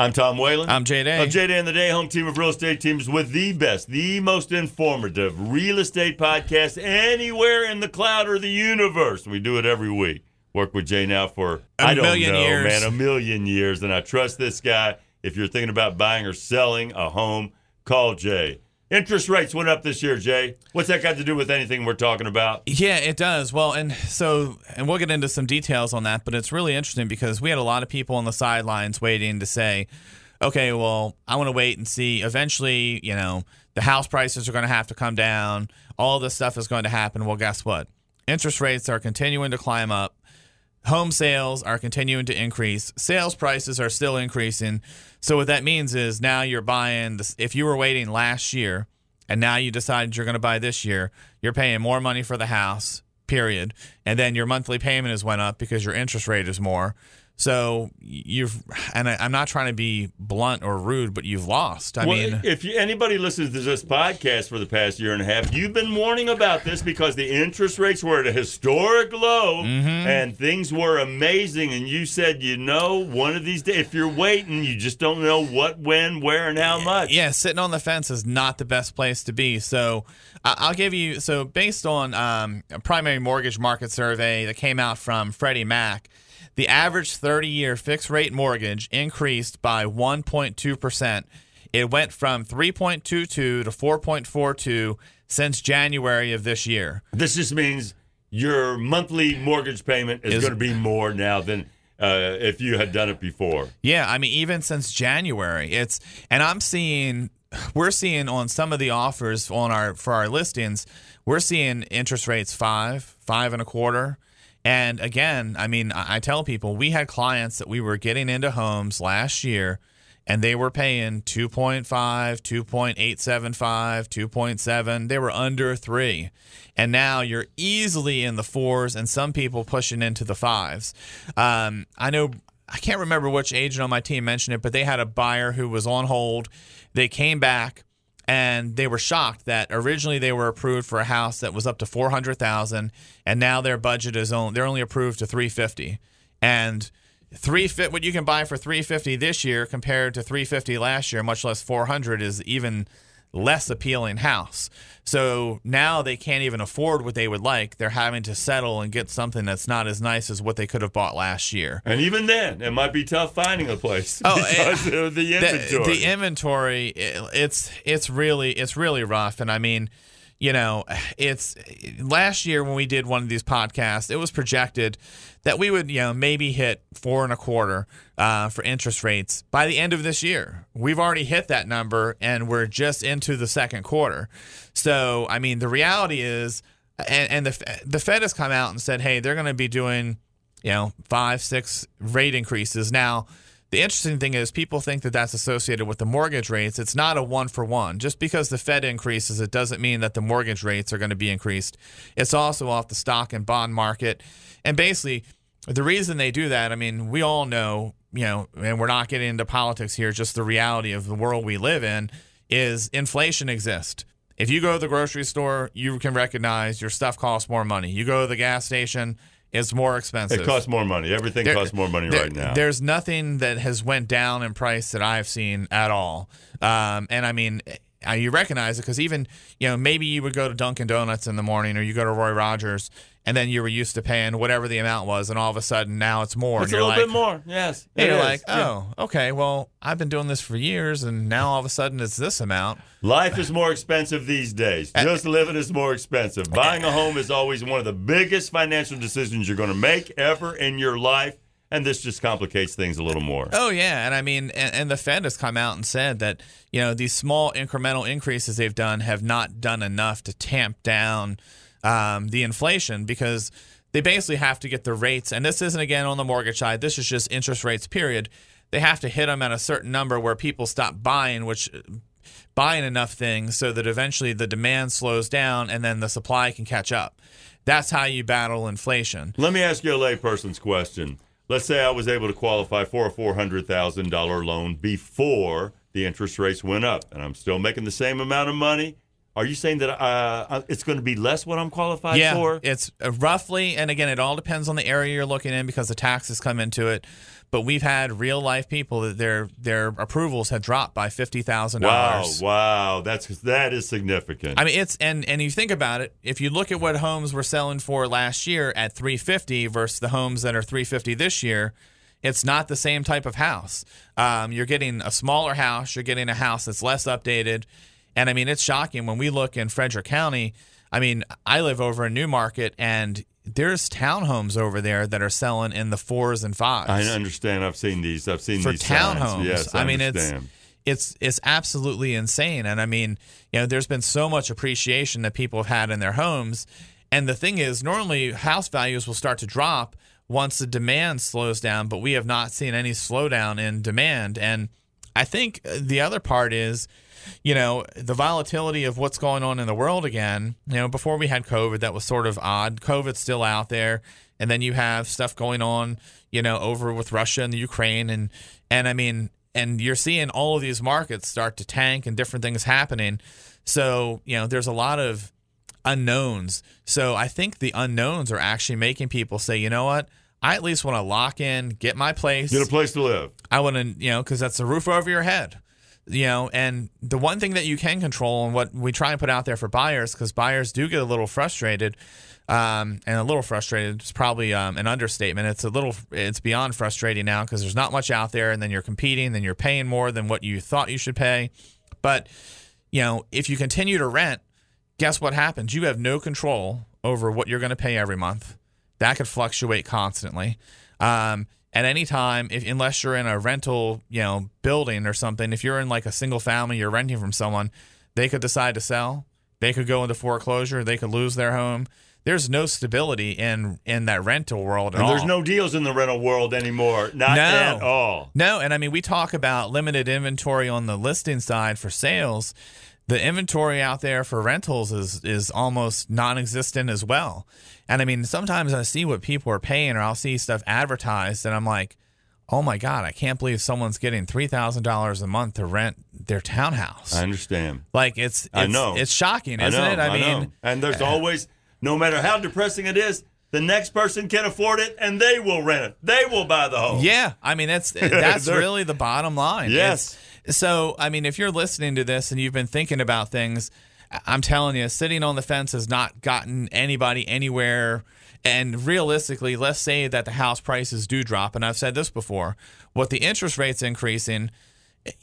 I'm Tom Whalen. I'm Jay Day. Of Jay Day and the Day, home team of real estate teams with the best, the most informative real estate podcast anywhere in the cloud or the universe. We do it every week. Work with Jay now for A I don't million know, years. man, a million years, and I trust this guy. If you're thinking about buying or selling a home, call Jay. Interest rates went up this year, Jay. What's that got to do with anything we're talking about? Yeah, it does. Well, and so, and we'll get into some details on that, but it's really interesting because we had a lot of people on the sidelines waiting to say, okay, well, I want to wait and see. Eventually, you know, the house prices are going to have to come down. All this stuff is going to happen. Well, guess what? Interest rates are continuing to climb up. Home sales are continuing to increase. Sales prices are still increasing. So what that means is now you're buying this if you were waiting last year and now you decided you're going to buy this year, you're paying more money for the house, period. And then your monthly payment has went up because your interest rate is more. So you've and I, I'm not trying to be blunt or rude, but you've lost. I well, mean, if you, anybody listens to this podcast for the past year and a half, you've been warning about this because the interest rates were at a historic low Mm-hmm. and things were amazing. And you said, you know, one of these days, if you're waiting, you just don't know what, when, where, and how much. Yeah, sitting on the fence is not the best place to be. So I- I'll give you so based on um, a primary mortgage market survey that came out from Freddie Mac, the average 30-year fixed rate mortgage increased by 1.2 percent. It went from 3.22 to 4.42 since January of this year. This just means your monthly mortgage payment is, Is- going to be more now than uh, if you had done it before. Yeah, I mean, even since January, it's and I'm seeing we're seeing on some of the offers on our for our listings, we're seeing interest rates five, five and a quarter. And again, I mean, I tell people we had clients that we were getting into homes last year and they were paying 2.5, 2.875, 2.7. They were under 3. And now you're easily in the 4s and some people pushing into the 5s. Um, I know I can't remember which agent on my team mentioned it, but they had a buyer who was on hold. They came back and they were shocked that originally they were approved for a house that was up to 400,000 and now their budget is only they're only approved to 350. And three fit what you can buy for 350 this year compared to 350 last year, much less 400 is even less appealing house. So now they can't even afford what they would like. They're having to settle and get something that's not as nice as what they could have bought last year. And even then, it might be tough finding a place Oh, because eh, of the inventory. The, the inventory, it- it's it's really it's really rough, and I mean, you know, it's last year when we did one of these podcasts, it was projected that we would you know maybe hit four and a quarter uh, for interest rates by the end of this year. We've already hit that number, and we're just into the second quarter. So I mean, the reality is, and, and the the Fed has come out and said, hey, they're going to be doing you know, five, six rate increases. Now, the interesting thing is people think that that's associated with the mortgage rates. It's not a one for one. Just because the Fed increases, it doesn't mean that the mortgage rates are going to be increased. It's also off the stock and bond market. And basically, the reason they do that, I mean, we all know, you know, and we're not getting into politics here, just the reality of the world we live in is inflation exists. If you go to the grocery store, you can recognize your stuff costs more money. You go to the gas station, it's more expensive. it costs more money. Everything There- costs more money there- right now. There's nothing that has went down in price that I've seen at all. Um, and I mean, you recognize it because even you know maybe you would go to Dunkin' Donuts in the morning or you go to Roy Rogers and then you were used to paying whatever the amount was, and all of a sudden now it's more. It's a little like, bit more. Yes. And you're is. like, Yeah. oh, okay. Well, I've been doing this for years, and now all of a sudden it's this amount. Life is more expensive these days. Just living is more expensive. Buying a home is always one of the biggest financial decisions you're going to make ever in your life. And this just complicates things a little more. Oh yeah, and I mean, and, and the Fed has come out and said that you know these small incremental increases they've done have not done enough to tamp down um, the inflation because they basically have to get the rates, and this isn't again on the mortgage side. This is just interest rates. Period. They have to hit them at a certain number where people stop buying, which buying enough things so that eventually the demand slows down and then the supply can catch up. That's how you battle inflation. Let me ask you a layperson's question. Let's say I was able to qualify for a $400,000 loan before the interest rates went up, and I'm still making the same amount of money. Are you saying that uh, it's going to be less what I'm qualified yeah, for? it's uh, roughly, and again, it all depends on the area you're looking in because the taxes come into it. but we've had real life people that their their approvals have dropped by fifty thousand Wow, dollars. wow, that's that is significant. I mean, it's and and you think about it. If you look at what homes were selling for last year at 350 versus the homes that are 350 this year, it's not the same type of house. Um, you're getting a smaller house. You're getting a house that's less updated, and I mean, it's shocking when we look in Frederick County. I mean, I live over in New Market, and there's townhomes over there that are selling in the fours and fives I understand. I've seen these. I've seen for these signs. townhomes. Yes, I, I mean, it's understand. it's it's absolutely insane. And I mean, you know, there's been so much appreciation that people have had in their homes. And the thing is, normally house values will start to drop once the demand slows down, but we have not seen any slowdown in demand. And I think uh, the other part is, you know, the volatility of what's going on in the world again. You know, before we had COVID, that was sort of odd. COVID's still out there, and then you have stuff going on, you know, over with Russia and the Ukraine, and and I mean, and you're seeing all of these markets start to tank and different things happening. So you know, there's a lot of unknowns. So I think the unknowns are actually making people say, you know what? I at least want to lock in, get my place. Get a place to live. I want to, you know, because that's the roof over your head. You know, and the one thing that you can control and what we try and put out there for buyers, because buyers do get a little frustrated, um, and a little frustrated is probably um, an understatement. It's a little, it's beyond frustrating now because there's not much out there, and then you're competing, then you're paying more than what you thought you should pay. But you know, if you continue to rent, guess what happens? You have no control over what you're going to pay every month. That could fluctuate constantly. Um, at any time, if unless you're in a rental, you know, building or something, if you're in like a single family, you're renting from someone, they could decide to sell. They could go into foreclosure. They could lose their home. There's no stability in in that rental world at And all. there's no deals in the rental world anymore. Not No. at all. No, and I mean we talk about limited inventory on the listing side for sales. The inventory out there for rentals is is almost non-existent as well. And I mean sometimes I see what people are paying or I'll see stuff advertised and I'm like, "Oh my god, I can't believe someone's getting $3,000 a month to rent their townhouse." I understand. like it's, it's I know. it's shocking, isn't know, it? I, mean, know. and there's uh, always, no matter how depressing it is, the next person can afford it, and they will rent it. They will buy the home. Yeah, I mean that's that's really the bottom line. Yes. It's- so I mean, if you're listening to this and you've been thinking about things, I'm telling you, sitting on the fence has not gotten anybody anywhere. And realistically, let's say that the house prices do drop, and I've said this before, with the interest rates increasing,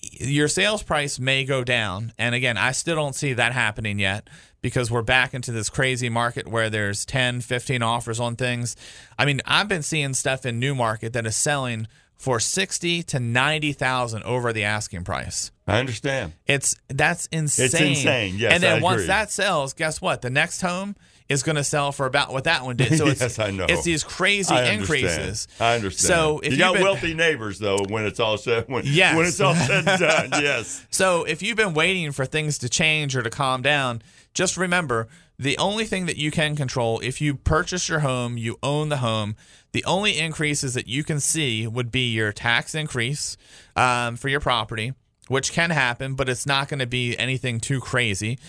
your sales price may go down. And again, I still don't see that happening yet because we're back into this crazy market where there's 10, 15 offers on things. I mean, I've been seeing stuff in New Market that is selling for 60 to 90,000 over the asking price. I understand. It's that's insane. It's insane. Yes, and then I once agree. that sells, guess what? The next home is going to sell for about what that one did. So it's, Yes, I know. it's these crazy I increases. I understand. So if you got been- wealthy neighbors, though, when it's all said, when, Yes. when it's all said and done, yes. So if you've been waiting for things to change or to calm down, just remember the only thing that you can control if you purchase your home, you own the home. The only increases that you can see would be your tax increase um, for your property, which can happen, but it's not going to be anything too crazy.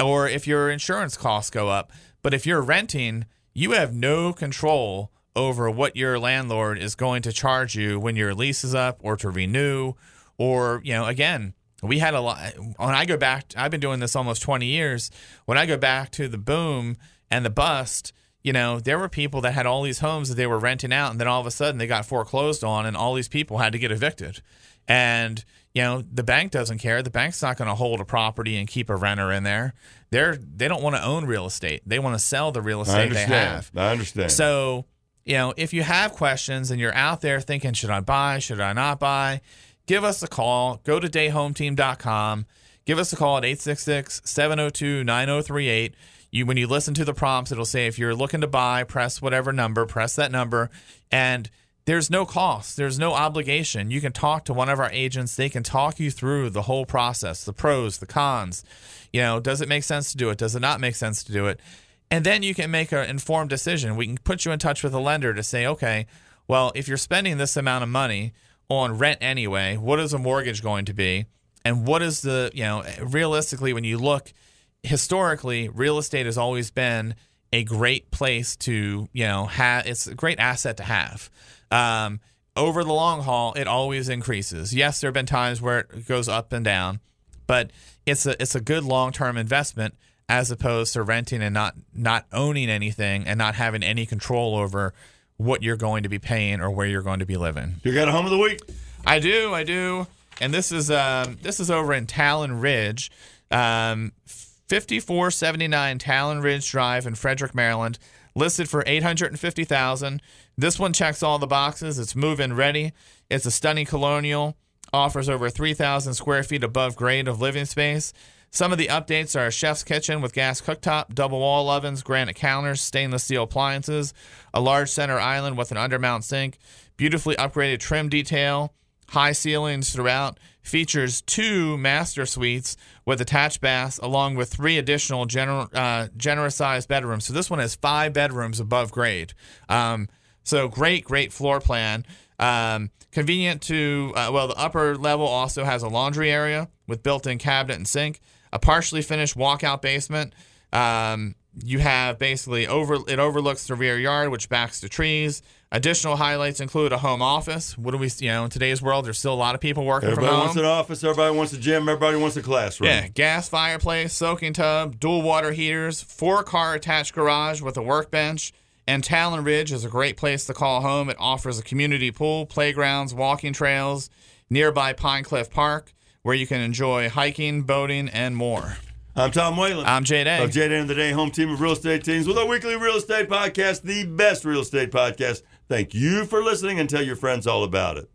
Or if your insurance costs go up. But if you're renting, you have no control over what your landlord is going to charge you when your lease is up or to renew. Or, you know, again, we had a lot. When I go back, I've been doing this almost 20 years. When I go back to the boom and the bust, you know, there were people that had all these homes that they were renting out, and then all of a sudden they got foreclosed on, and all these people had to get evicted. And you know, the bank doesn't care. The bank's not going to hold a property and keep a renter in there. They're they don't want to own real estate. They want to sell the real estate they have. I understand. So, you know, if you have questions and you're out there thinking, should I buy? Should I not buy? Give us a call. Go to dayhometeam.com. Give us a call at 866 702 9038. You, when you listen to the prompts, it'll say if you're looking to buy, press whatever number, press that number. And there's no cost, there's no obligation. You can talk to one of our agents. They can talk you through the whole process, the pros, the cons. You know, does it make sense to do it? Does it not make sense to do it? And then you can make an informed decision. We can put you in touch with a lender to say, okay, well, if you're spending this amount of money on rent anyway, what is a mortgage going to be? And what is the, you know, realistically, when you look historically, real estate has always been a great place to, you know, have, it's a great asset to have. Um, over the long haul, it always increases. Yes, there have been times where it goes up and down, but it's a it's a good long term investment as opposed to renting and not not owning anything and not having any control over what you're going to be paying or where you're going to be living. You got a home of the week? I do, I do, and this is um, this is over in Talon Ridge, um, 5479 Talon Ridge Drive in Frederick, Maryland, listed for 850,000. This one checks all the boxes. It's move-in ready. It's a stunning colonial. Offers over 3,000 square feet above grade of living space. Some of the updates are a chef's kitchen with gas cooktop, double wall ovens, granite counters, stainless steel appliances, a large center island with an undermount sink, beautifully upgraded trim detail, high ceilings throughout, features two master suites with attached baths, along with three additional gener- uh, generous sized bedrooms. So this one has five bedrooms above grade. Um, so great, great floor plan. Um, convenient to, uh, well, the upper level also has a laundry area with built in cabinet and sink, a partially finished walkout basement. Um, you have basically over it overlooks the rear yard, which backs to trees. Additional highlights include a home office. What do we, you know, in today's world, there's still a lot of people working Everybody from home. Everybody wants an office. Everybody wants a gym. Everybody wants a classroom. Yeah, gas fireplace, soaking tub, dual water heaters, four car attached garage with a workbench. And Talon Ridge is a great place to call home. It offers a community pool, playgrounds, walking trails, nearby Pine Cliff Park, where you can enjoy hiking, boating, and more. I'm Tom Whalen. I'm Jay Day. Of Jay Day and the Day Home Team of Real Estate Teams with our weekly real estate podcast, the best real estate podcast. Thank you for listening and tell your friends all about it.